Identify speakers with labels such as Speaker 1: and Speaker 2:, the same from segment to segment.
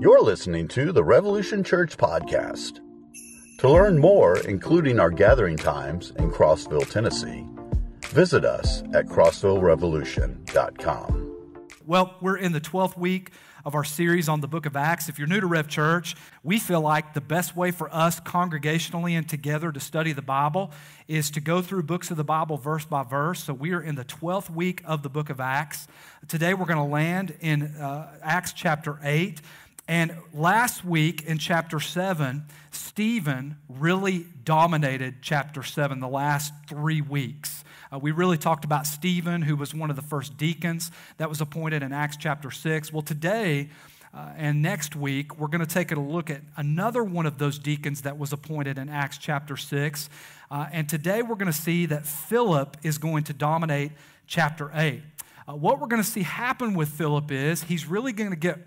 Speaker 1: You're listening to the Revolution Church Podcast. To learn more, including our gathering times in Crossville, Tennessee, visit us at crossvillerevolution.com.
Speaker 2: Well, we're in the 12th week of our series on the book of Acts. If you're new to Rev Church, we feel like the best way for us congregationally and together to study the Bible is to go through books of the Bible verse by verse. So we are in the 12th week of the book of Acts. Today we're going to land in uh, Acts chapter 8. And last week in chapter 7, Stephen really dominated chapter 7 the last three weeks. Uh, we really talked about Stephen, who was one of the first deacons that was appointed in Acts chapter 6. Well, today uh, and next week, we're going to take a look at another one of those deacons that was appointed in Acts chapter 6. Uh, and today we're going to see that Philip is going to dominate chapter 8. Uh, what we're going to see happen with Philip is he's really going to get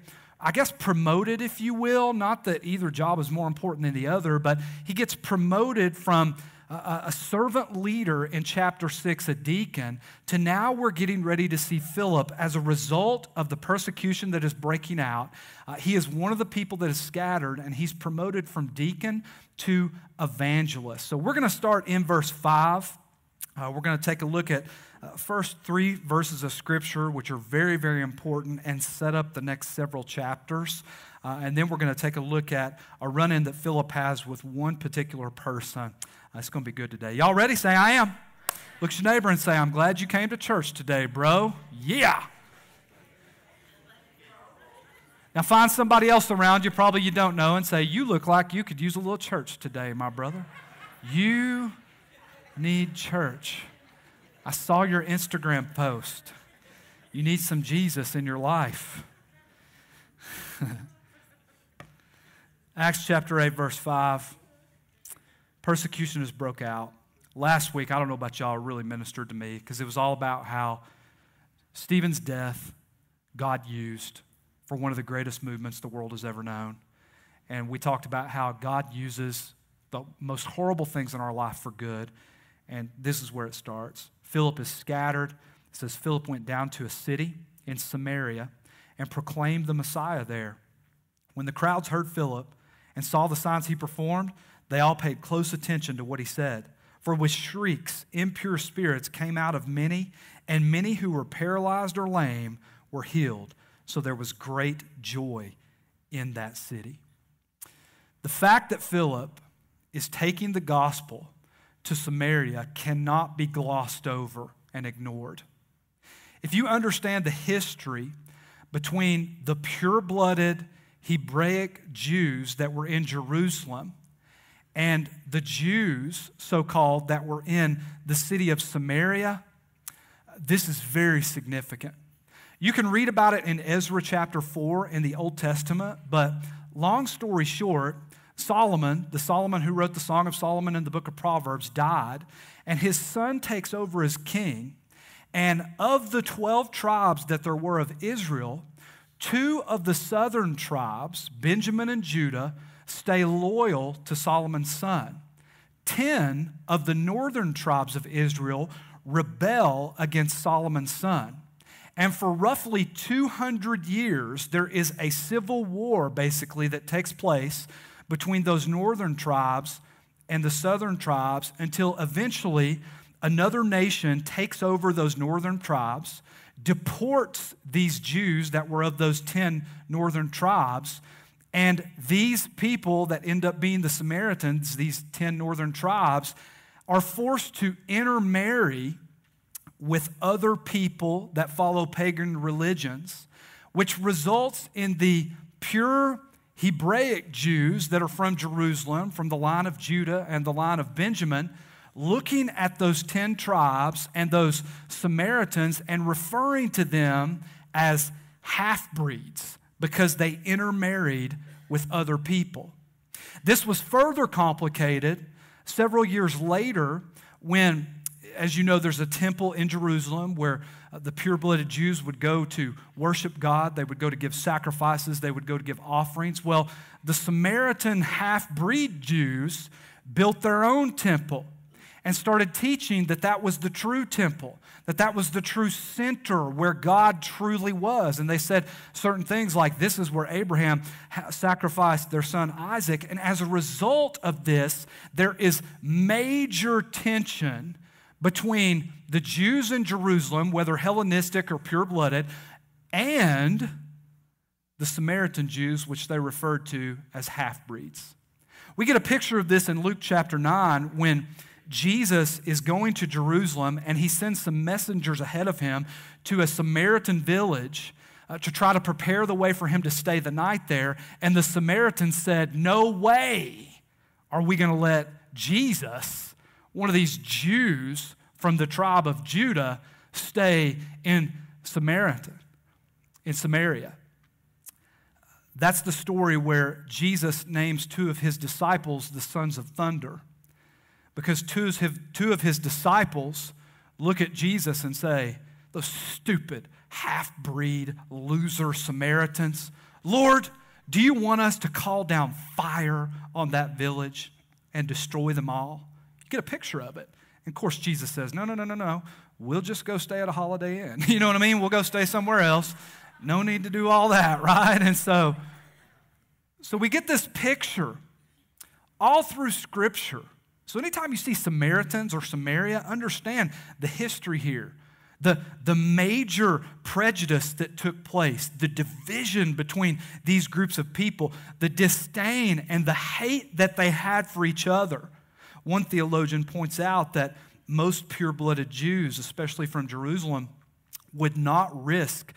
Speaker 2: I guess, promoted, if you will. Not that either job is more important than the other, but he gets promoted from a, servant leader in chapter 6, a deacon, to now we're getting ready to see Philip as a result of the persecution that is breaking out. Uh, he is one of the people that is scattered, and he's promoted from deacon to evangelist. So we're going to start in verse 5. Uh, we're going to take a look at uh, first three verses of scripture, which are very, very important and set up the next several chapters. Uh, and then we're going to take a look at a run in that Philip has with one particular person. Uh, it's going to be good today. Y'all ready? Say, I am. Look at your neighbor and say, I'm glad you came to church today, bro. Yeah. Now find somebody else around you, probably you don't know, and say, You look like you could use a little church today, my brother. You need church. I saw your Instagram post. You need some Jesus in your life. Acts chapter 8, verse 5. Persecution has broke out. Last week, I don't know about y'all, really ministered to me because it was all about how Stephen's death God used for one of the greatest movements the world has ever known. And we talked about how God uses the most horrible things in our life for good. And this is where it starts. Philip is scattered. It says Philip went down to a city in Samaria and proclaimed the Messiah there. When the crowds heard Philip and saw the signs he performed, they all paid close attention to what he said. For with shrieks, impure spirits came out of many, and many who were paralyzed or lame were healed. So there was great joy in that city. The fact that Philip is taking the gospel to Samaria cannot be glossed over and ignored. If you understand the history between the pure blooded Hebraic Jews that were in Jerusalem and the Jews, so called, that were in the city of Samaria, this is very significant. You can read about it in Ezra chapter 4 in the Old Testament, but long story short, Solomon, the Solomon who wrote the Song of Solomon in the book of Proverbs, died, and his son takes over as king. And of the 12 tribes that there were of Israel, two of the southern tribes, Benjamin and Judah, stay loyal to Solomon's son. Ten of the northern tribes of Israel rebel against Solomon's son. And for roughly 200 years, there is a civil war basically that takes place between those northern tribes and the southern tribes until eventually another nation takes over those northern tribes, deports these Jews that were of those 10 northern tribes, and these people that end up being the Samaritans, these 10 northern tribes, are forced to intermarry with other people that follow pagan religions, which results in the pure Hebraic Jews that are from Jerusalem, from the line of Judah and the line of Benjamin, looking at those 10 tribes and those Samaritans and referring to them as half breeds because they intermarried with other people. This was further complicated several years later when, as you know, there's a temple in Jerusalem where uh, the pure blooded Jews would go to worship God, they would go to give sacrifices, they would go to give offerings. Well, the Samaritan half breed Jews built their own temple. and started teaching that that was the true temple, that that was the true center where God truly was. And they said certain things like this is where Abraham sacrificed their son Isaac. And as a result of this, there is major tension between the Jews in Jerusalem, whether Hellenistic or pure blooded, and the Samaritan Jews, which they referred to as half breeds. We get a picture of this in Luke chapter 9 when Jesus is going to Jerusalem and he sends some messengers ahead of him to a Samaritan village uh, to try to prepare the way for him to stay the night there. And the Samaritans said, No way are we going to let Jesus, one of these Jews from the tribe of Judah, stay in Samaritan, in Samaria. That's the story where Jesus names two of his disciples the sons of thunder because two of, his, disciples look at Jesus and say, Those stupid, half breed, loser Samaritans, Lord, do you want us to call down fire on that village and destroy them all? Get a picture of it. And of course, Jesus says, No, no, no, no, no. We'll just go stay at a Holiday Inn. You know what I mean? We'll go stay somewhere else. No need to do all that, right? And so, so we get this picture all through Scripture so, anytime you see Samaritans or Samaria, understand the history here. The, the major prejudice that took place, the division between these groups of people, the disdain and the hate that they had for each other. One theologian points out that most pure blooded Jews, especially from Jerusalem, would not risk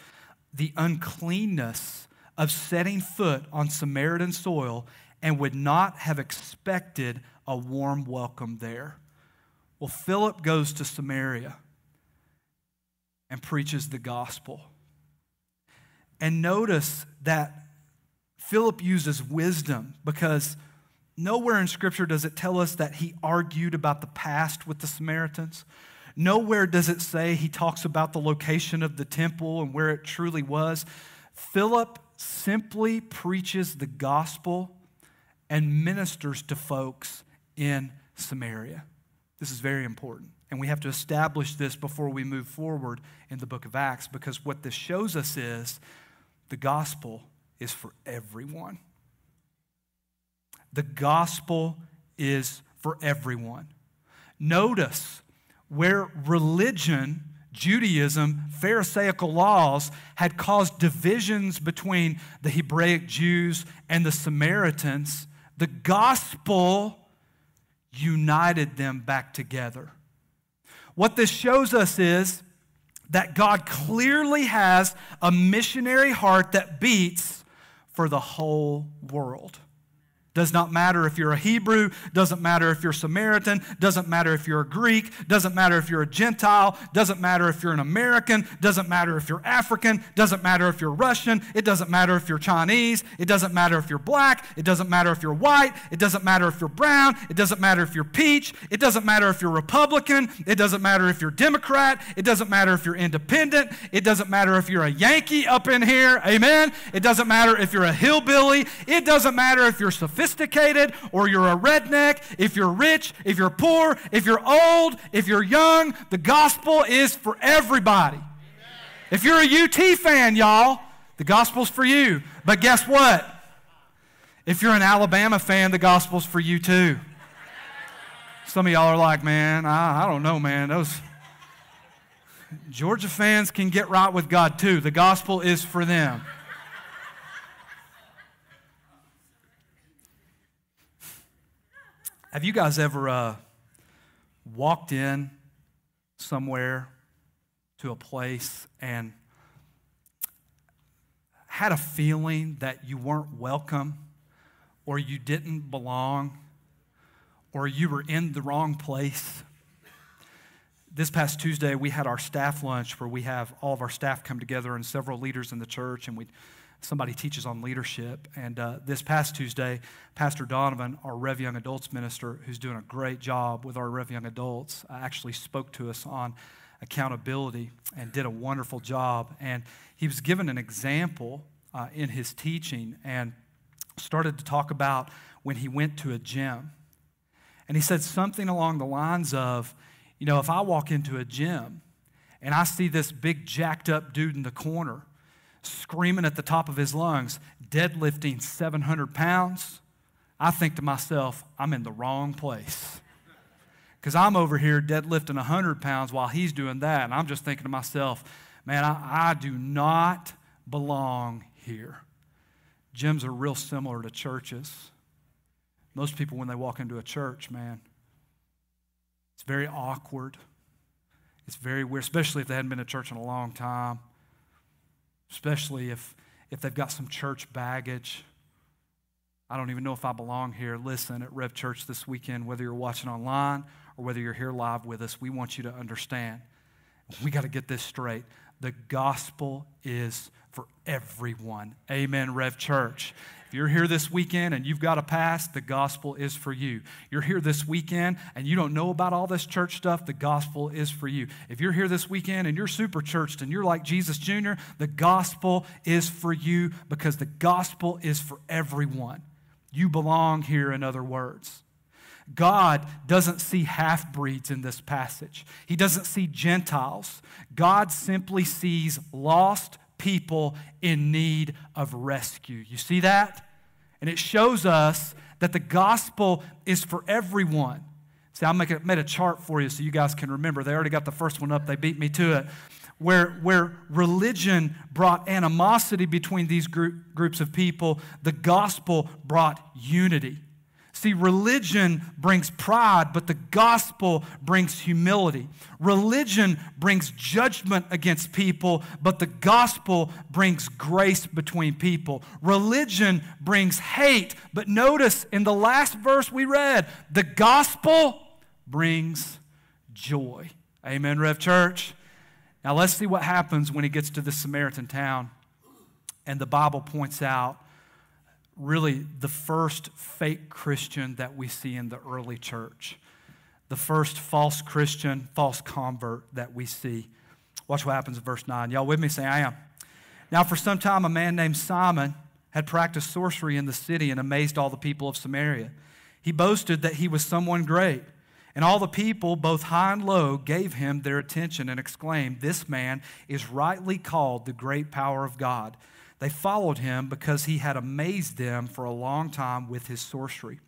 Speaker 2: the uncleanness of setting foot on Samaritan soil and would not have expected a warm welcome there. Well, Philip goes to Samaria and preaches the gospel. And notice that Philip uses wisdom because nowhere in Scripture does it tell us that he argued about the past with the Samaritans. Nowhere does it say he talks about the location of the temple and where it truly was. Philip simply preaches the gospel and ministers to folks in Samaria. This is very important. And we have to establish this before we move forward in the book of Acts because what this shows us is the gospel is for everyone. The gospel is for everyone. Notice where religion, Judaism, Pharisaical laws had caused divisions between the Hebraic Jews and the Samaritans, the gospel united them back together. What this shows us is that God clearly has a missionary heart that beats for the whole world. Does not matter if you're a Hebrew, doesn't matter if you're Samaritan, doesn't matter if you're a Greek, doesn't matter if you're a Gentile, doesn't matter if you're an American, doesn't matter if you're African, doesn't matter if you're Russian, it doesn't matter if you're Chinese, it doesn't matter if you're black, it doesn't matter if you're white, it doesn't matter if you're brown, it doesn't matter if you're peach, it doesn't matter if you're Republican, it doesn't matter if you're Democrat, it doesn't matter if you're independent, it doesn't matter if you're a Yankee up in here, amen? It doesn't matter if you're a hillbilly, it doesn't matter if you're sophisticated sophisticated or you're a redneck, if you're rich, if you're poor, if you're old, if you're young, the gospel is for everybody. If you're a UT fan, y'all, the gospel's for you. But guess what? If you're an Alabama fan, the gospel's for you too. Some of y'all are like, man, I, I don't know, man. Those Georgia fans can get right with God too. The gospel is for them. Have you guys ever uh, walked in somewhere to a place and had a feeling that you weren't welcome or you didn't belong or you were in the wrong place? This past Tuesday, we had our staff lunch where we have all of our staff come together and several leaders in the church, and we somebody teaches on leadership. And uh, this past Tuesday, Pastor Donovan, our Rev Young Adults minister, who's doing a great job with our Rev Young Adults, uh, actually spoke to us on accountability and did a wonderful job. And he was given an example uh, in his teaching and started to talk about when he went to a gym. And he said something along the lines of, you know, if I walk into a gym and I see this big jacked up dude in the corner screaming at the top of his lungs, deadlifting 700 pounds, I think to myself, I'm in the wrong place. Because I'm over here deadlifting 100 pounds while he's doing that. And I'm just thinking to myself, man, I, I do not belong here. Gyms are real similar to churches. Most people, when they walk into a church, man, it's very awkward. It's very weird, especially if they hadn't been to church in a long time, especially if, if they've got some church baggage. I don't even know if I belong here. Listen, at Rev Church this weekend, whether you're watching online or whether you're here live with us, we want you to understand. We got to get this straight. The gospel is for everyone. Amen, Rev Church. If you're here this weekend and you've got a pass, the gospel is for you. You're here this weekend and you don't know about all this church stuff, the gospel is for you. If you're here this weekend and you're super churched and you're like Jesus Jr., the gospel is for you because the gospel is for everyone. You belong here, in other words. God doesn't see half breeds in this passage. He doesn't see Gentiles. God simply sees lost people in need of rescue. You see that? And it shows us that the gospel is for everyone. See, I made a chart for you so you guys can remember. They already got the first one up, they beat me to it. Where, where religion brought animosity between these group, groups of people, the gospel brought unity. See, religion brings pride, but the gospel brings humility. Religion brings judgment against people, but the gospel brings grace between people. Religion brings hate, but notice in the last verse we read, the gospel brings joy. Amen, Rev Church. Now let's see what happens when he gets to the Samaritan town. And the Bible points out really the first fake Christian that we see in the early church, the first false Christian, false convert that we see. Watch what happens in verse 9. Y'all with me? Say, I am. Now, for some time, a man named Simon had practiced sorcery in the city and amazed all the people of Samaria. He boasted that he was someone great. And all the people, both high and low, gave him their attention and exclaimed, This man is rightly called the great power of God. They followed him because he had amazed them for a long time with his sorcery.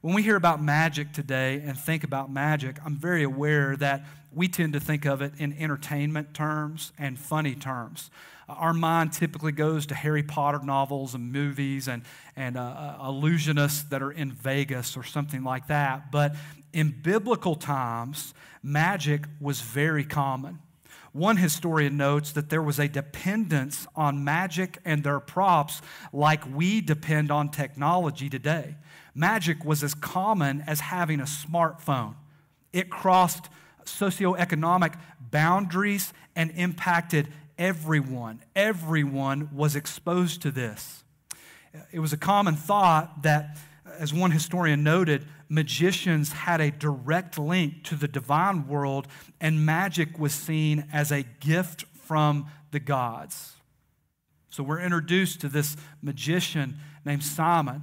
Speaker 2: When we hear about magic today and think about magic, I'm very aware that we tend to think of it in entertainment terms and funny terms. Our mind typically goes to Harry Potter novels and movies and, and uh, uh illusionists that are in Vegas or something like that. But in biblical times, magic was very common. One historian notes that there was a dependence on magic and their props like we depend on technology today. Magic was as common as having a smartphone. It crossed socioeconomic boundaries and impacted everyone. Everyone was exposed to this. It was a common thought that, as one historian noted, magicians had a direct link to the divine world, and magic was seen as a gift from the gods. So we're introduced to this magician named Simon.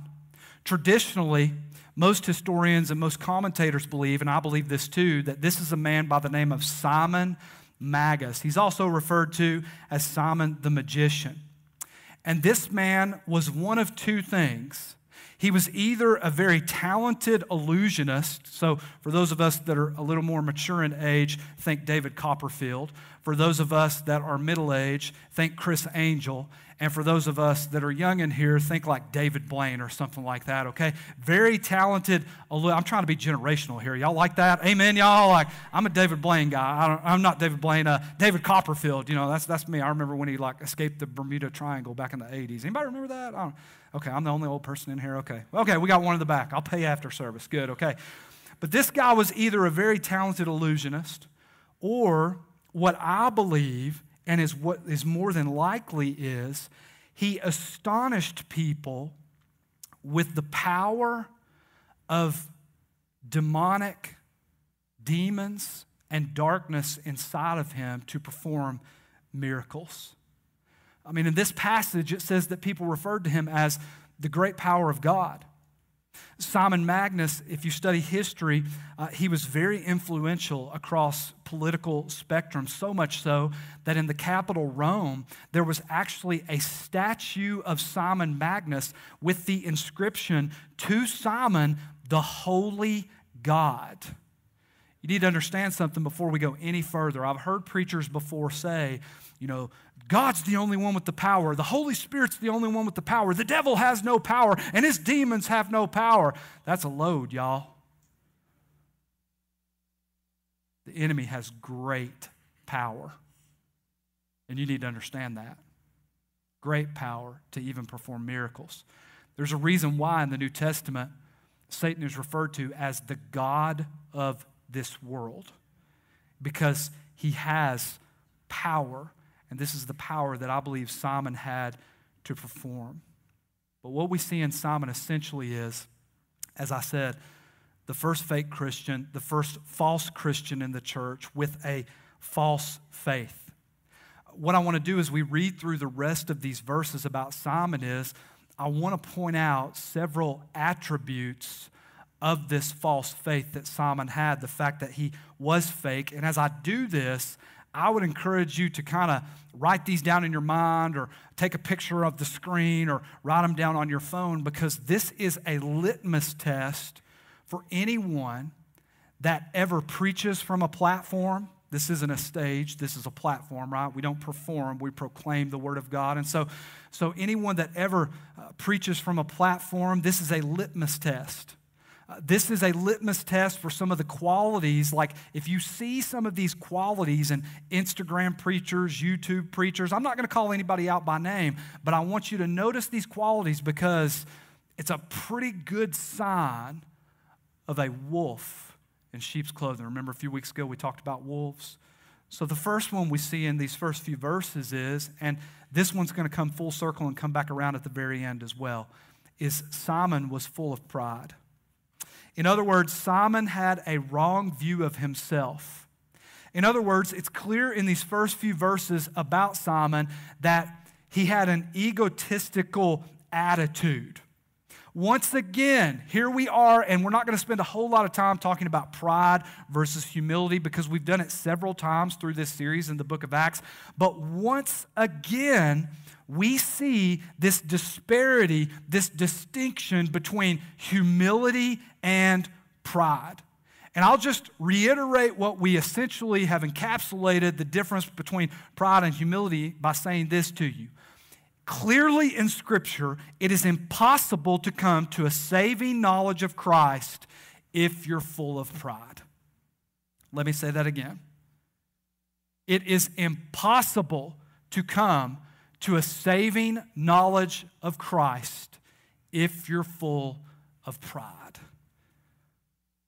Speaker 2: Traditionally, most historians and most commentators believe, and I believe this too, that this is a man by the name of Simon Magus. He's also referred to as Simon the magician. And this man was one of two things he was either a very talented illusionist. So, for those of us that are a little more mature in age, think David Copperfield. For those of us that are middle age, think Criss Angel. And for those of us that are young in here, think like David Blaine or something like that, okay? Very talented. I'm trying to be generational here. Y'all like that? Amen, y'all? Like, I'm a David Blaine guy. I am not David Blaine. Uh, David Copperfield, you know, that's, that's me. I remember when he, like, escaped the Bermuda Triangle back in the 80s. Anybody remember that? Okay, I'm the only old person in here. Okay. Okay, we got one in the back. I'll pay after service. Good, okay. But this guy was either a very talented illusionist or what I believe and is what is more than likely is he astonished people with the power of demonic demons and darkness inside of him to perform miracles. I mean, in this passage, it says that people referred to him as the great power of God. Simon Magnus, if you study history, uh, he was very influential across political spectrum, so much so that in the capital Rome, there was actually a statue of Simon Magnus with the inscription, To Simon, the Holy God. You need to understand something before we go any further. I've heard preachers before say, you know, God's the only one with the power. The Holy Spirit's the only one with the power. The devil has no power, and his demons have no power. That's a load, y'all. The enemy has great power. And you need to understand that. Great power to even perform miracles. There's a reason why in the New Testament, Satan is referred to as the God of this world, because he has power and this is the power that I believe Simon had to perform. But what we see in Simon essentially is, as I said, the first fake Christian, the first false Christian in the church with a false faith. What I want to do as we read through the rest of these verses about Simon is I want to point out several attributes of this false faith that Simon had, the fact that he was fake. And as I do this, I would encourage you to kind of write these down in your mind or take a picture of the screen or write them down on your phone because this is a litmus test for anyone that ever preaches from a platform. This isn't a stage, this is a platform, right? We don't perform, we proclaim the Word of God. And so, so anyone that ever uh, preaches from a platform, this is a litmus test Uh, this is a litmus test for some of the qualities. Like, if you see some of these qualities in Instagram preachers, YouTube preachers, I'm not going to call anybody out by name, but I want you to notice these qualities because it's a pretty good sign of a wolf in sheep's clothing. Remember a few weeks ago we talked about wolves? So, the first one we see in these first few verses is, and this one's going to come full circle and come back around at the very end as well, is Simon was full of pride. In other words, Simon had a wrong view of himself. In other words, it's clear in these first few verses about Simon that he had an egotistical attitude. Once again, here we are, and we're not going to spend a whole lot of time talking about pride versus humility because we've done it several times through this series in the book of Acts. But once again, we see this disparity, this distinction between humility and pride. And I'll just reiterate what we essentially have encapsulated the difference between pride and humility by saying this to you. Clearly in Scripture, it is impossible to come to a saving knowledge of Christ if you're full of pride. Let me say that again. It is impossible to come to a saving knowledge of Christ if you're full of pride.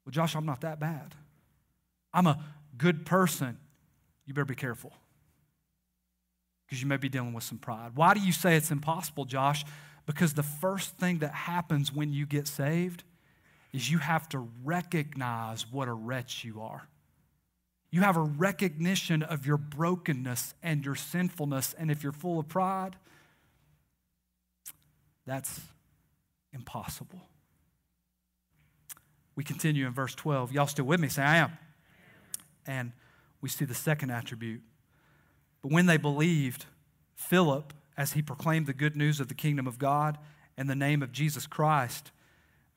Speaker 2: Well, Josh, I'm not that bad. I'm a good person. You better be careful because you may be dealing with some pride. Why do you say it's impossible, Josh? Because the first thing that happens when you get saved is you have to recognize what a wretch you are. You have a recognition of your brokenness and your sinfulness. And if you're full of pride, that's impossible. We continue in verse 12. Y'all still with me? Say, I am. And we see the second attribute. But when they believed, Philip, as he proclaimed the good news of the kingdom of God and the name of Jesus Christ,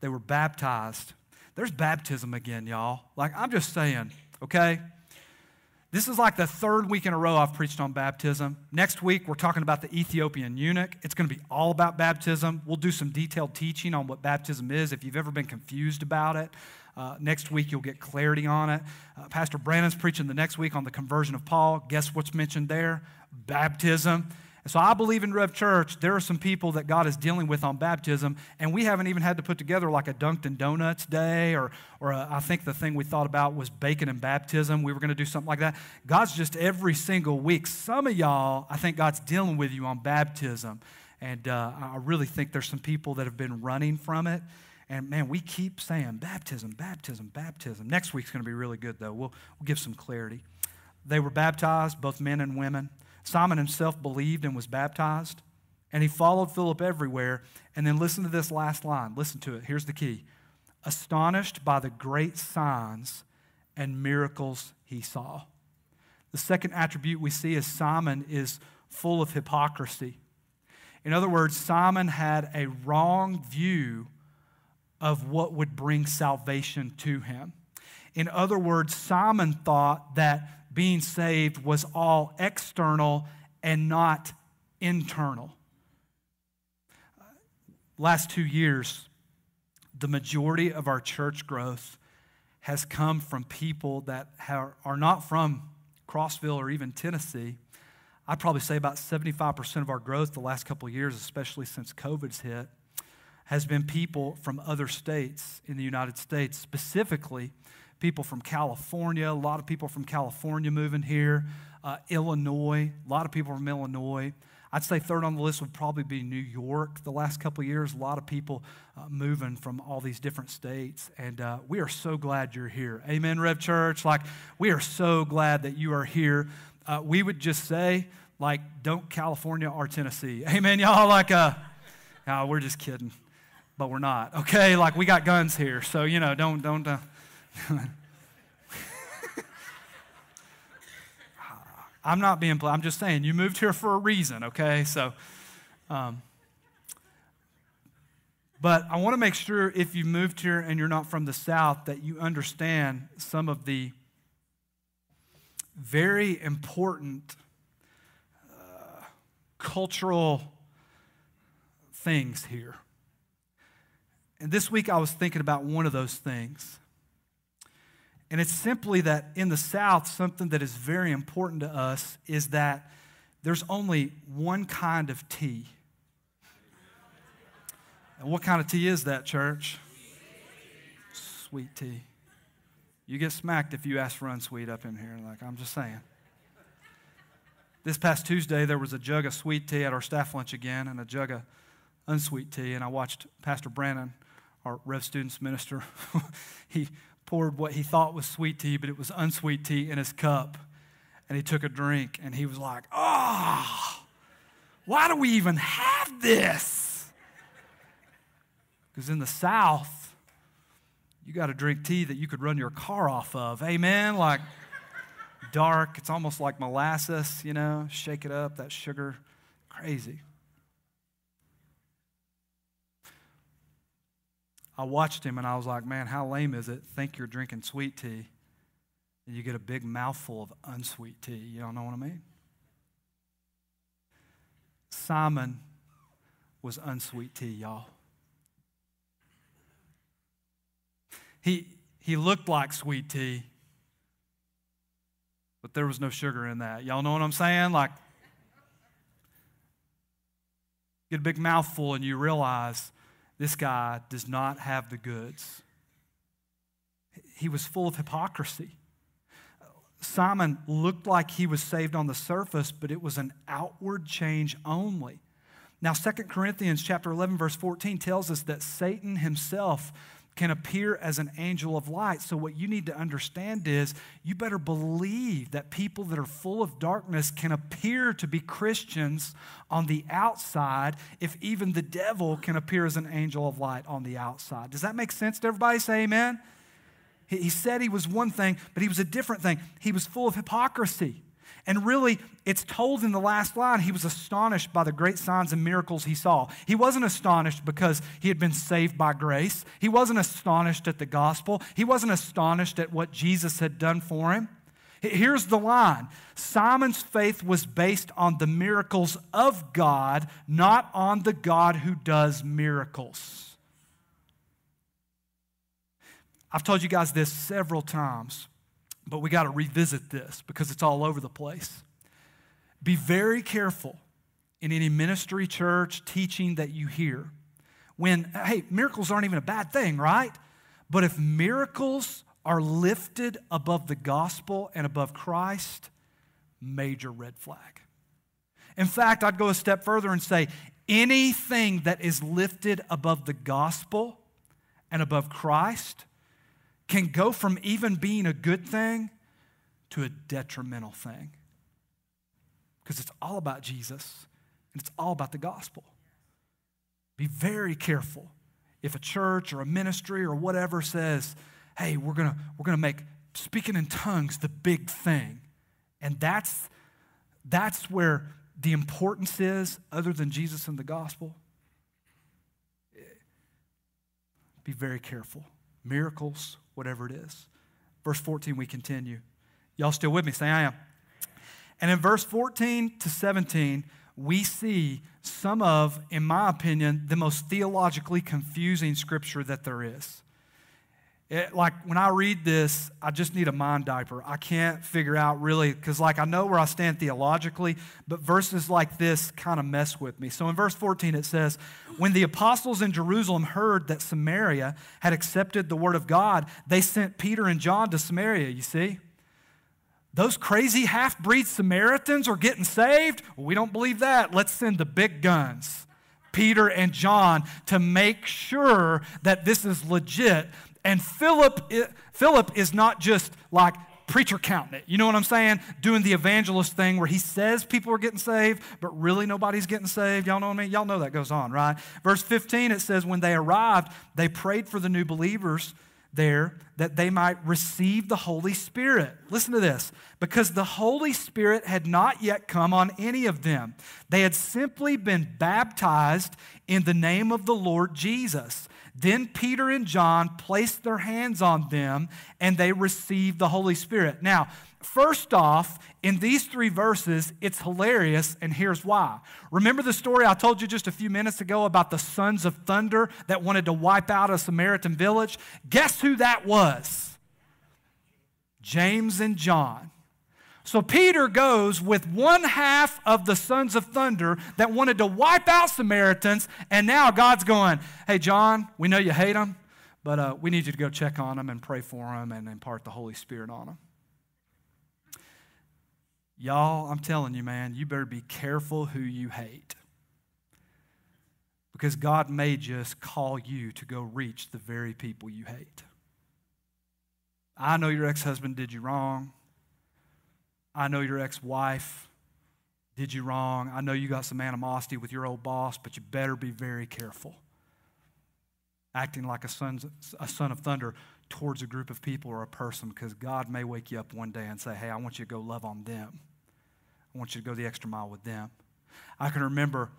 Speaker 2: they were baptized. There's baptism again, y'all. Like, I'm just saying, okay? This is like the third week in a row I've preached on baptism. Next week, we're talking about the Ethiopian eunuch. It's going to be all about baptism. We'll do some detailed teaching on what baptism is if you've ever been confused about it. Uh, next week, you'll get clarity on it. Uh, Pastor Brandon's preaching the next week on the conversion of Paul. Guess what's mentioned there? Baptism. And so I believe in Rev Church, there are some people that God is dealing with on baptism, and we haven't even had to put together like a Dunkin' Donuts day, or, or a, I think the thing we thought about was bacon and baptism. We were going to do something like that. God's just every single week. Some of y'all, I think God's dealing with you on baptism. And uh, I really think there's some people that have been running from it. And man, we keep saying baptism, baptism, baptism. Next week's going to be really good, though. We'll, we'll give some clarity. They were baptized, both men and women. Simon himself believed and was baptized, And he followed Philip everywhere. And then listen to this last line. Listen to it. Here's the key astonished by the great signs and miracles he saw. The second attribute we see is Simon is full of hypocrisy. In other words, Simon had a wrong view of what would bring salvation to him. In other words, Simon thought that being saved was all external and not internal. Last two years, the majority of our church growth has come from people that are not from Crossville or even Tennessee. I'd probably say about 75% of our growth the last couple years, especially since COVID's hit, has been people from other states in the United States, specifically people from California, a lot of people from California moving here, uh, Illinois, a lot of people from Illinois. I'd say third on the list would probably be New York. The last couple years, a lot of people uh, moving from all these different states. And uh, we are so glad you're here. Amen, Rev Church. Like, we are so glad that you are here. Uh, we would just say, like, don't California or Tennessee. Amen, y'all. Like, uh, no, we're just kidding, but we're not. Okay, like we got guns here, so you know, don't don't. I'm not being, I'm just saying, you moved here for a reason, okay? So, um, but I want to make sure if you moved here and you're not from the South that you understand some of the very important uh, cultural things here. And this week I was thinking about one of those things. And it's simply that in the South, something that is very important to us is that there's only one kind of tea. And what kind of tea is that, church? Sweet tea. You get smacked if you ask for unsweet up in here. Like, I'm just saying. This past Tuesday, there was a jug of sweet tea at our staff lunch again and a jug of unsweet tea. And I watched Pastor Brandon, our Rev Students minister, he poured what he thought was sweet tea, but it was unsweet tea in his cup. And he took a drink and he was like, oh, why do we even have this? Because in the South, you got to drink tea that you could run your car off of. Amen? Like dark, it's almost like molasses, you know, shake it up, that sugar, crazy. I watched him and I was like, man, how lame is it? Think you're drinking sweet tea and you get a big mouthful of unsweet tea. You don't know what I mean? Simon was unsweet tea, y'all. He, he looked like sweet tea, but there was no sugar in that. Y'all know what I'm saying? Like, get a big mouthful and you realize this guy does not have the goods. He was full of hypocrisy. Simon looked like he was saved on the surface, but it was an outward change only. Now 2 Corinthians chapter 11 verse 14 tells us that Satan himself can appear as an angel of light. So, what you need to understand is you better believe that people that are full of darkness can appear to be Christians on the outside if even the devil can appear as an angel of light on the outside. Does that make sense to everybody? Say amen. He said he was one thing, but he was a different thing. He was full of hypocrisy. And really, it's told in the last line, he was astonished by the great signs and miracles he saw. He wasn't astonished because he had been saved by grace. He wasn't astonished at the gospel. He wasn't astonished at what Jesus had done for him. Here's the line Simon's faith was based on the miracles of God, not on the God who does miracles. I've told you guys this several times. But we got to revisit this because it's all over the place. Be very careful in any ministry, church, teaching that you hear. When, hey, miracles aren't even a bad thing, right? But if miracles are lifted above the gospel and above Christ, major red flag. In fact, I'd go a step further and say anything that is lifted above the gospel and above Christ can go from even being a good thing to a detrimental thing. Because it's all about Jesus And it's all about the gospel. Be very careful if a church or a ministry or whatever says, hey, we're going to we're to make speaking in tongues the big thing. And that's, that's where the importance is, other than Jesus and the gospel. Eh, be very careful. Miracles, whatever it is. Verse 14, we continue. Y'all still with me? Say, I am. And in verse 14 to 17, we see some of, in my opinion, the most theologically confusing scripture that there is. It, like when I read this, I just need a mind diaper. I can't figure out really, because like I know where I stand theologically, but verses like this kind of mess with me. So in verse 14, it says, When the apostles in Jerusalem heard that Samaria had accepted the word of God, they sent Peter and John to Samaria, you see? Those crazy half breed Samaritans are getting saved? Well, we don't believe that. Let's send the big guns. Peter and John to make sure that this is legit and Philip, Philip is not just like preacher counting it. You know what I'm saying? Doing the evangelist thing where he says people are getting saved, but really nobody's getting saved. Y'all know what I mean? Y'all know that goes on, right? Verse 15, it says, When they arrived, they prayed for the new believers there that they might receive the Holy Spirit. Listen to this because the Holy Spirit had not yet come on any of them. They had simply been baptized in the name of the Lord Jesus. Then Peter and John placed their hands on them and they received the Holy Spirit. Now, first off, in these three verses, it's hilarious, and here's why. Remember the story I told you just a few minutes ago about the sons of thunder that wanted to wipe out a Samaritan village? Guess who that was? James and John. So Peter goes with one half of the sons of thunder that wanted to wipe out Samaritans, and now God's going, Hey, John, we know you hate them, but uh, we need you to go check on them and pray for them and impart the Holy Spirit on them. Y'all, I'm telling you, man, you better be careful who you hate. Because God may just call you to go reach the very people you hate. I know your ex husband did you wrong. I know your ex wife did you wrong. I know you got some animosity with your old boss, but you better be very careful. Acting like a son, a son of thunder towards a group of people or a person because God may wake you up one day and say, Hey, I want you to go love on them. I want you to go the extra mile with them. I can remember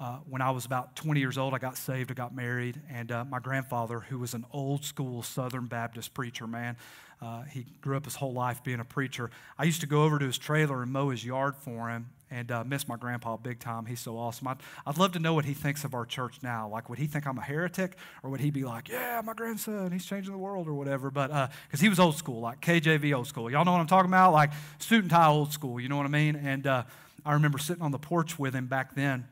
Speaker 2: uh, when I was about 20 years old, I got saved, I got married, and uh, my grandfather, who was an old school Southern Baptist preacher, man, uh, he grew up his whole life being a preacher. I used to go over to his trailer and mow his yard for him and uh, miss my grandpa big time. He's so awesome. I'd, I'd love to know what he thinks of our church now. Like, would he think I'm a heretic or would he be like, yeah, my grandson, he's changing the world or whatever? But because uh, he was old school, like KJV old school. Y'all know what I'm talking about? Like suit and tie old school, you know what I mean? And uh, I remember sitting on the porch with him back then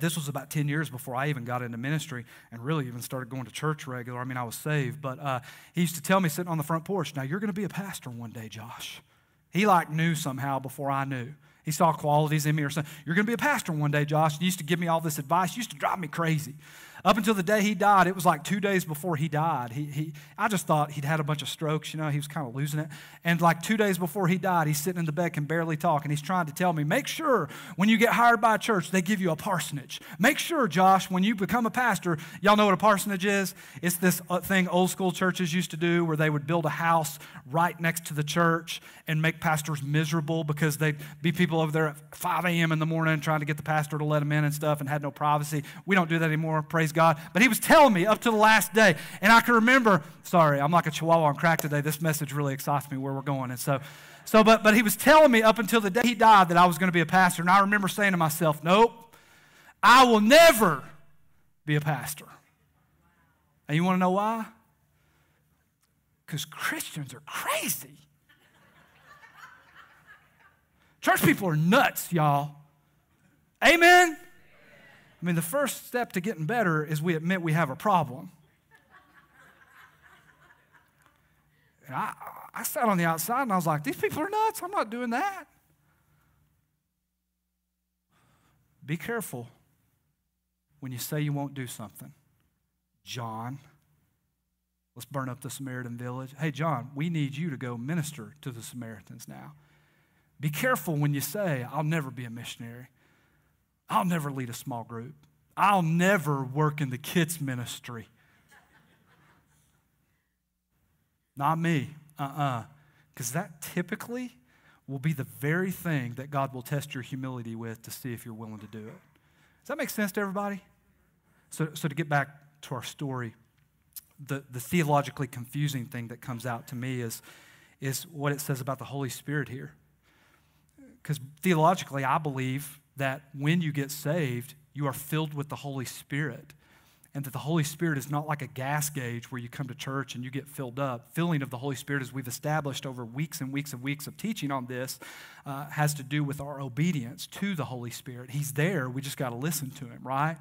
Speaker 2: this was about 10 years before I even got into ministry and really even started going to church regular. I mean, I was saved. But uh, he used to tell me sitting on the front porch, now you're going to be a pastor one day, Josh. He like knew somehow before I knew. He saw qualities in me or something. You're going to be a pastor one day, Josh. He used to give me all this advice. He used to drive me crazy. Up until the day he died, it was like two days before he died. He, he, I just thought he'd had a bunch of strokes, you know, he was kind of losing it. And like two days before he died, he's sitting in the bed, can barely talk, and he's trying to tell me, make sure when you get hired by a church, they give you a parsonage. Make sure, Josh, when you become a pastor, y'all know what a parsonage is? It's this uh, thing old school churches used to do where they would build a house right next to the church and make pastors miserable because they'd be people over there at 5 a.m. in the morning trying to get the pastor to let them in and stuff and had no privacy. We don't do that anymore, praise God. But he was telling me up to the last day. And I can remember, sorry, I'm like a chihuahua on crack today. This message really excites me where we're going. And so, so but, but he was telling me up until the day he died that I was going to be a pastor. And I remember saying to myself, nope, I will never be a pastor. And you want to know why? Because Christians are crazy. Church people are nuts, y'all. Amen? I mean, the first step to getting better is we admit we have a problem. And I, I sat on the outside and I was like, these people are nuts. I'm not doing that. Be careful when you say you won't do something. John, let's burn up the Samaritan village. Hey, John, we need you to go minister to the Samaritans now. Be careful when you say, I'll never be a missionary. I'll never lead a small group. I'll never work in the kids' ministry. Not me. Uh uh-uh. uh. Because that typically will be the very thing that God will test your humility with to see if you're willing to do it. Does that make sense to everybody? So, so to get back to our story, the, the theologically confusing thing that comes out to me is, is what it says about the Holy Spirit here. Because theologically, I believe that when you get saved, you are filled with the Holy Spirit. And that the Holy Spirit is not like a gas gauge where you come to church and you get filled up. Filling of the Holy Spirit, as we've established over weeks and weeks and weeks of teaching on this, uh, has to do with our obedience to the Holy Spirit. He's there, we just got to listen to Him, right?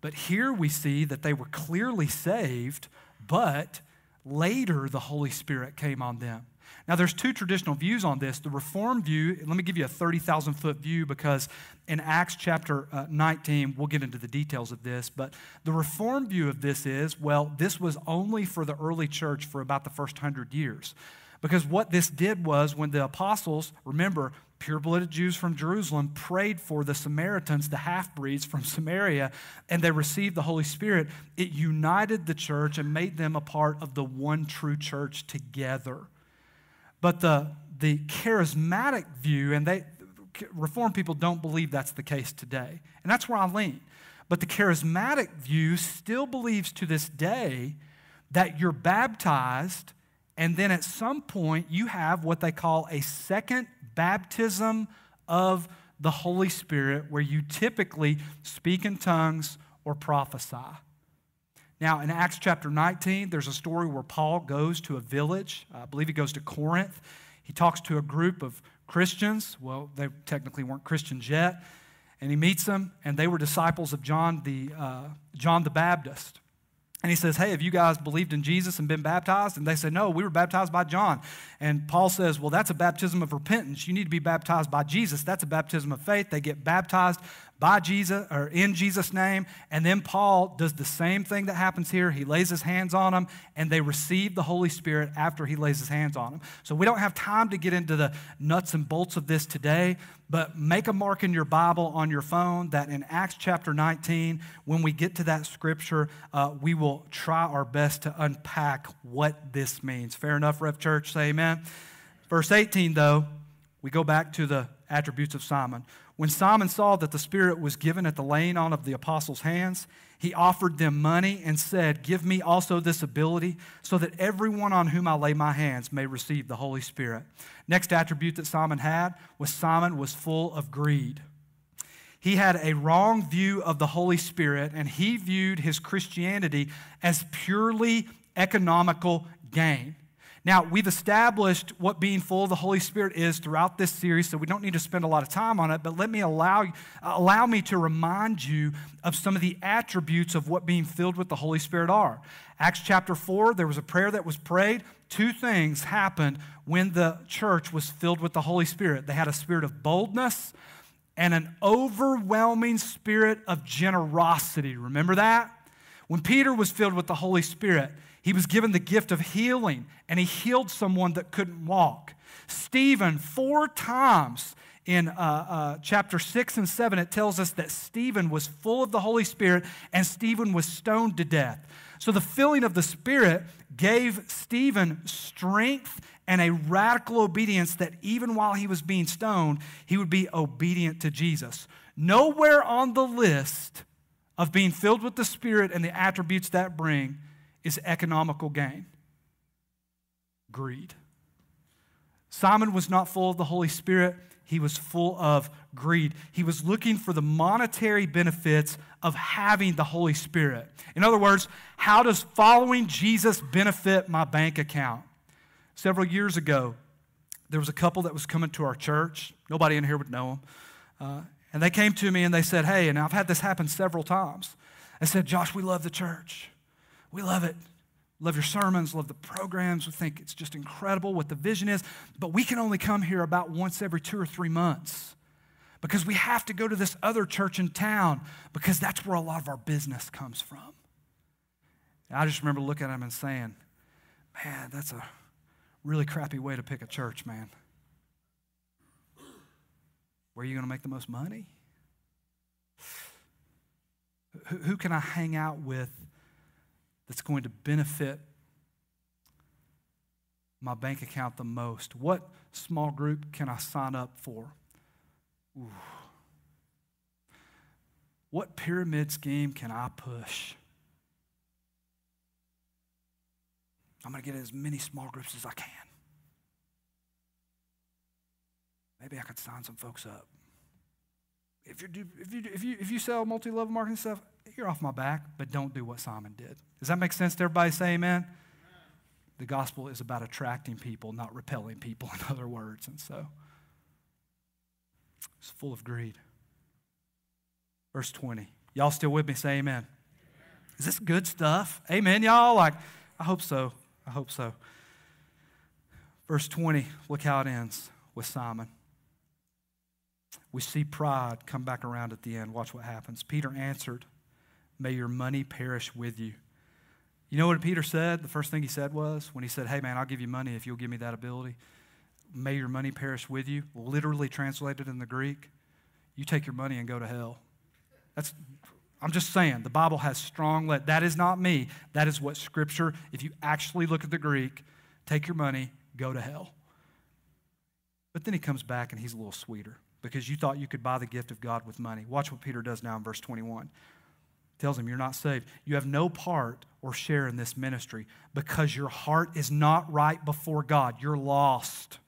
Speaker 2: But here we see that they were clearly saved, but later the Holy Spirit came on them. Now, there's two traditional views on this. The Reformed view, let me give you a 30,000 foot view because in Acts chapter uh, 19, we'll get into the details of this, but the Reformed view of this is well, this was only for the early church for about the first hundred years. Because what this did was when the apostles, remember, pure blooded Jews from Jerusalem prayed for the Samaritans, the half breeds from Samaria, and they received the Holy Spirit. It united the church and made them a part of the one true church together. But the, the charismatic view, and they, reform people don't believe that's the case today. And that's where I lean. But the charismatic view still believes to this day that you're baptized, and then at some point you have what they call a second baptism of the Holy Spirit, where you typically speak in tongues or prophesy. Now, in Acts chapter 19, there's a story where Paul goes to a village. I believe he goes to Corinth. He talks to a group of Christians. Well, they technically weren't Christians yet. And he meets them, and they were disciples of John the, uh, John the Baptist. And he says, Hey, have you guys believed in Jesus and been baptized? And they say, No, we were baptized by John. And Paul says, Well, that's a baptism of repentance. You need to be baptized by Jesus. That's a baptism of faith. They get baptized by Jesus or in Jesus' name. And then Paul does the same thing that happens here. He lays his hands on them and they receive the Holy Spirit after he lays his hands on them. So we don't have time to get into the nuts and bolts of this today, but make a mark in your Bible on your phone that in Acts chapter 19, when we get to that scripture, uh, we will try our best to unpack what this means. Fair enough, Rev Church? Say amen. Verse 18, though, we go back to the attributes of Simon. When Simon saw that the Spirit was given at the laying on of the apostles' hands, he offered them money and said, Give me also this ability, so that everyone on whom I lay my hands may receive the Holy Spirit. Next attribute that Simon had was Simon was full of greed. He had a wrong view of the Holy Spirit, and he viewed his Christianity as purely economical gain. Now, we've established what being full of the Holy Spirit is throughout this series, so we don't need to spend a lot of time on it, but let me allow, allow me to remind you of some of the attributes of what being filled with the Holy Spirit are. Acts chapter 4, there was a prayer that was prayed. Two things happened when the church was filled with the Holy Spirit. They had a spirit of boldness and an overwhelming spirit of generosity. Remember that? When Peter was filled with the Holy Spirit, he was given the gift of healing, and he healed someone that couldn't walk. Stephen, four times in uh, uh, chapter 6 and 7, it tells us that Stephen was full of the Holy Spirit and Stephen was stoned to death. So the filling of the Spirit gave Stephen strength and a radical obedience that even while he was being stoned, he would be obedient to Jesus. Nowhere on the list of being filled with the Spirit and the attributes that bring is economical gain, greed. Simon was not full of the Holy Spirit, he was full of greed. He was looking for the monetary benefits of having the Holy Spirit. In other words, how does following Jesus benefit my bank account? Several years ago, there was a couple that was coming to our church. Nobody in here would know them. Uh, and they came to me and they said, Hey, and I've had this happen several times. They said, Josh, we love the church. We love it. Love your sermons, love the programs. We think it's just incredible what the vision is. But we can only come here about once every two or three months because we have to go to this other church in town because that's where a lot of our business comes from. And I just remember looking at them and saying, man, that's a really crappy way to pick a church, man. Where are you going to make the most money? Who, who can I hang out with that's going to benefit my bank account the most? What small group can I sign up for? Ooh. What pyramid scheme can I push? I'm going to get as many small groups as I can. Maybe I could sign some folks up. If you, do, if you, if you, if you sell multi level marketing stuff, you're off my back, but don't do what Simon did. Does that make sense to everybody? Say amen. The gospel is about attracting people, not repelling people, in other words. And so it's full of greed. Verse 20. Y'all still with me? Say amen. Is this good stuff? Amen, y'all? Like, I hope so. I hope so. Verse 20, look how it ends with Simon. We see pride come back around at the end. Watch what happens. Peter answered, May your money perish with you. You know what Peter said? The first thing he said was, when he said, Hey, man, I'll give you money if you'll give me that ability. May your money perish with you. Literally translated in the Greek, you take your money and go to hell. That's, I'm just saying, the Bible has strong, let, that is not me. That is what Scripture, if you actually look at the Greek, take your money, go to hell. But then he comes back and he's a little sweeter because you thought you could buy the gift of God with money. Watch what Peter does now in verse 21 tells him, You're not saved. You have no part or share in this ministry because your heart is not right before God. You're lost.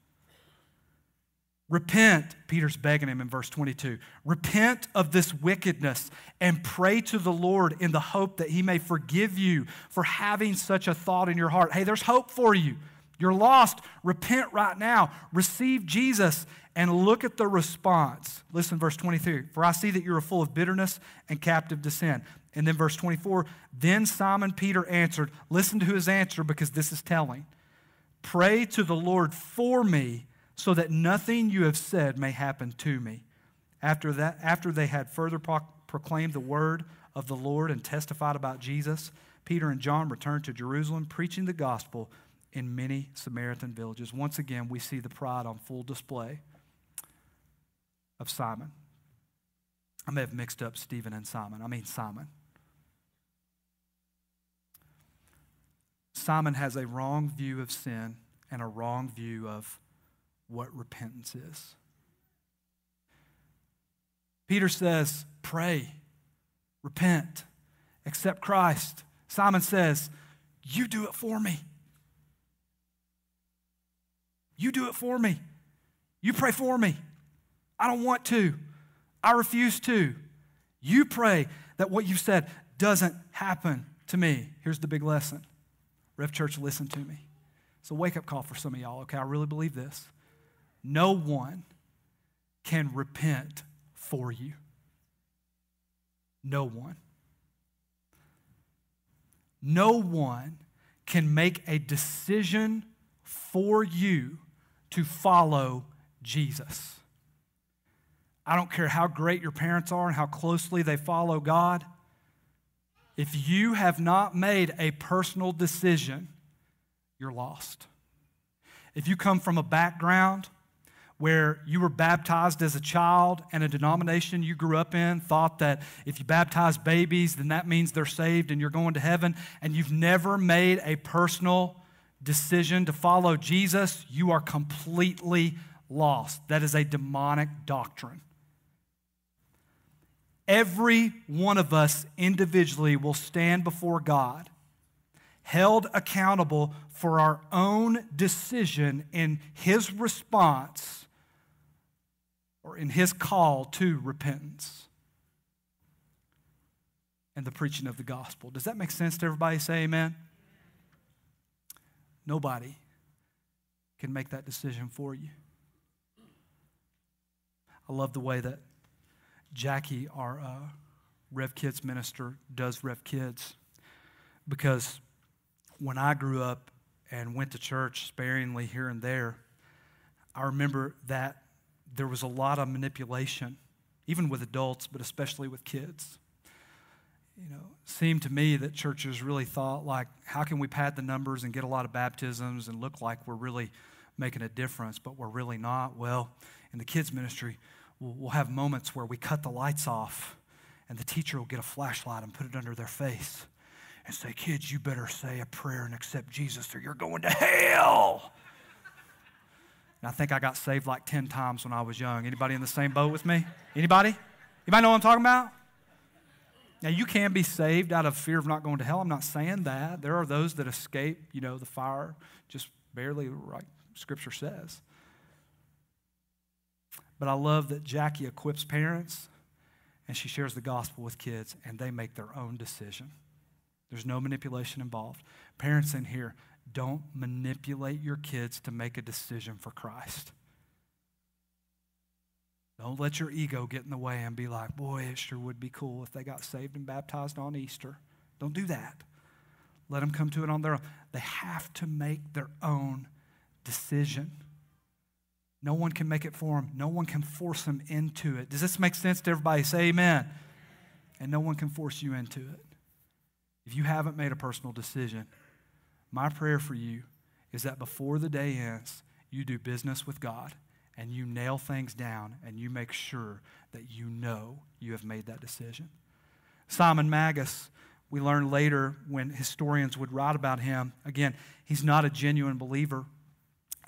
Speaker 2: Repent, Peter's begging him in verse 22. Repent of this wickedness and pray to the Lord in the hope that he may forgive you for having such a thought in your heart. Hey, there's hope for you. You're lost. Repent right now. Receive Jesus and look at the response. Listen, verse 23 For I see that you are full of bitterness and captive to sin. And then verse 24 Then Simon Peter answered, Listen to his answer because this is telling. Pray to the Lord for me so that nothing you have said may happen to me. After, that, after they had further pro- proclaimed the word of the Lord and testified about Jesus, Peter and John returned to Jerusalem, preaching the gospel in many Samaritan villages. Once again, we see the pride on full display of Simon. I may have mixed up Stephen and Simon. I mean, Simon. Simon has a wrong view of sin and a wrong view of what repentance is. Peter says, Pray, repent, accept Christ. Simon says, You do it for me. You do it for me. You pray for me. I don't want to. I refuse to. You pray that what you've said doesn't happen to me. Here's the big lesson Rev Church, listen to me. It's a wake up call for some of y'all, okay? I really believe this. No one can repent for you. No one. No one can make a decision for you to follow Jesus. I don't care how great your parents are and how closely they follow God. If you have not made a personal decision, you're lost. If you come from a background where you were baptized as a child and a denomination you grew up in thought that if you baptize babies, then that means they're saved and you're going to heaven, and you've never made a personal decision to follow Jesus, you are completely lost. That is a demonic doctrine. Every one of us individually will stand before God, held accountable for our own decision in His response or in His call to repentance and the preaching of the gospel. Does that make sense to everybody? Say amen. Nobody can make that decision for you. I love the way that Jackie, our uh, Rev Kids minister, does Rev Kids because when I grew up and went to church sparingly here and there, I remember that there was a lot of manipulation, even with adults, but especially with kids you know, seemed to me that churches really thought like, how can we pad the numbers and get a lot of baptisms and look like we're really making a difference, but we're really not? Well, in the kids' ministry, we'll, we'll have moments where we cut the lights off and the teacher will get a flashlight and put it under their face and say, Kids, you better say a prayer and accept Jesus or you're going to hell. And I think I got saved like 10 times when I was young. Anybody in the same boat with me? Anybody? Anybody know what I'm talking about? Now, you can be saved out of fear of not going to hell. I'm not saying that. There are those that escape, you know, the fire just barely, like Scripture says. But I love that Jackie equips parents and she shares the gospel with kids and they make their own decision. There's no manipulation involved. Parents in here, don't manipulate your kids to make a decision for Christ. Don't let your ego get in the way and be like, boy, it sure would be cool if they got saved and baptized on Easter. Don't do that. Let them come to it on their own. They have to make their own decision. No one can make it for them. No one can force them into it. Does this make sense to everybody? Say amen. And no one can force you into it. If you haven't made a personal decision, my prayer for you is that before the day ends, you do business with God and you nail things down and you make sure that you know you have made that decision. Simon Magus, we learn later when historians would write about him, again, he's not a genuine believer.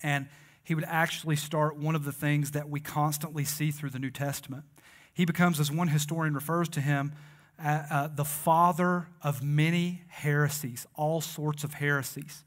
Speaker 2: And he would actually start one of the things that we constantly see through the New Testament. He becomes, as one historian refers to him, uh, uh, the father of many heresies, all sorts of heresies.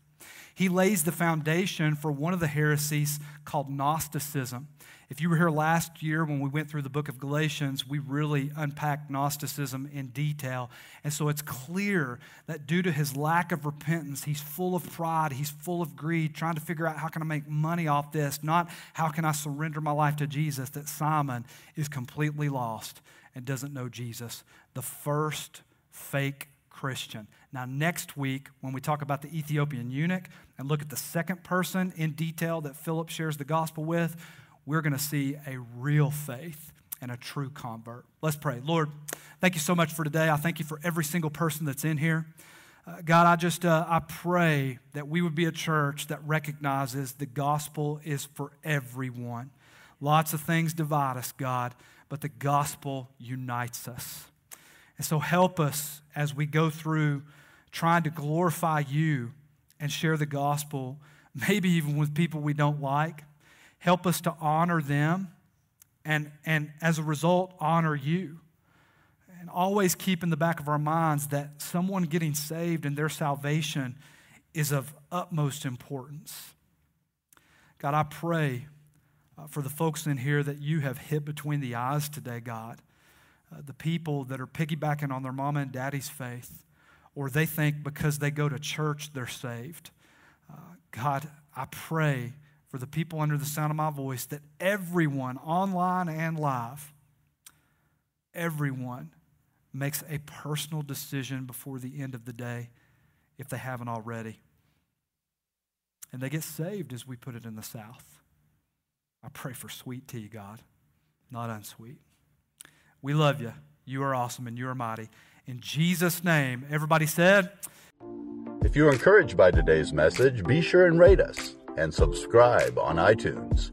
Speaker 2: He lays the foundation for one of the heresies called Gnosticism. If you were here last year when we went through the book of Galatians, we really unpacked Gnosticism in detail. And so it's clear that due to his lack of repentance, he's full of pride, he's full of greed, trying to figure out how can I make money off this, not how can I surrender my life to Jesus, that Simon is completely lost and doesn't know Jesus. The first fake Christian. Now, next week, when we talk about the Ethiopian eunuch and look at the second person in detail that Philip shares the gospel with, we're going to see a real faith and a true convert. Let's pray. Lord, thank you so much for today. I thank you for every single person that's in here. Uh, God, I just uh, I pray that we would be a church that recognizes the gospel is for everyone. Lots of things divide us, God, but the gospel unites us. And so help us as we go through trying to glorify you and share the gospel, maybe even with people we don't like. Help us to honor them and, and as a result, honor you. And always keep in the back of our minds that someone getting saved and their salvation is of utmost importance. God, I pray uh, for the folks in here that you have hit between the eyes today, God. Uh, the people that are piggybacking on their mama and daddy's faith, or they think because they go to church they're saved. Uh, God, I pray for the people under the sound of my voice that everyone, online and live, everyone makes a personal decision before the end of the day if they haven't already. And they get saved as we put it in the South. I pray for sweet tea, God, not unsweet. We love you. You are awesome and you are mighty. In Jesus' name, everybody said,
Speaker 1: If you're encouraged by today's message, be sure and rate us and subscribe on iTunes.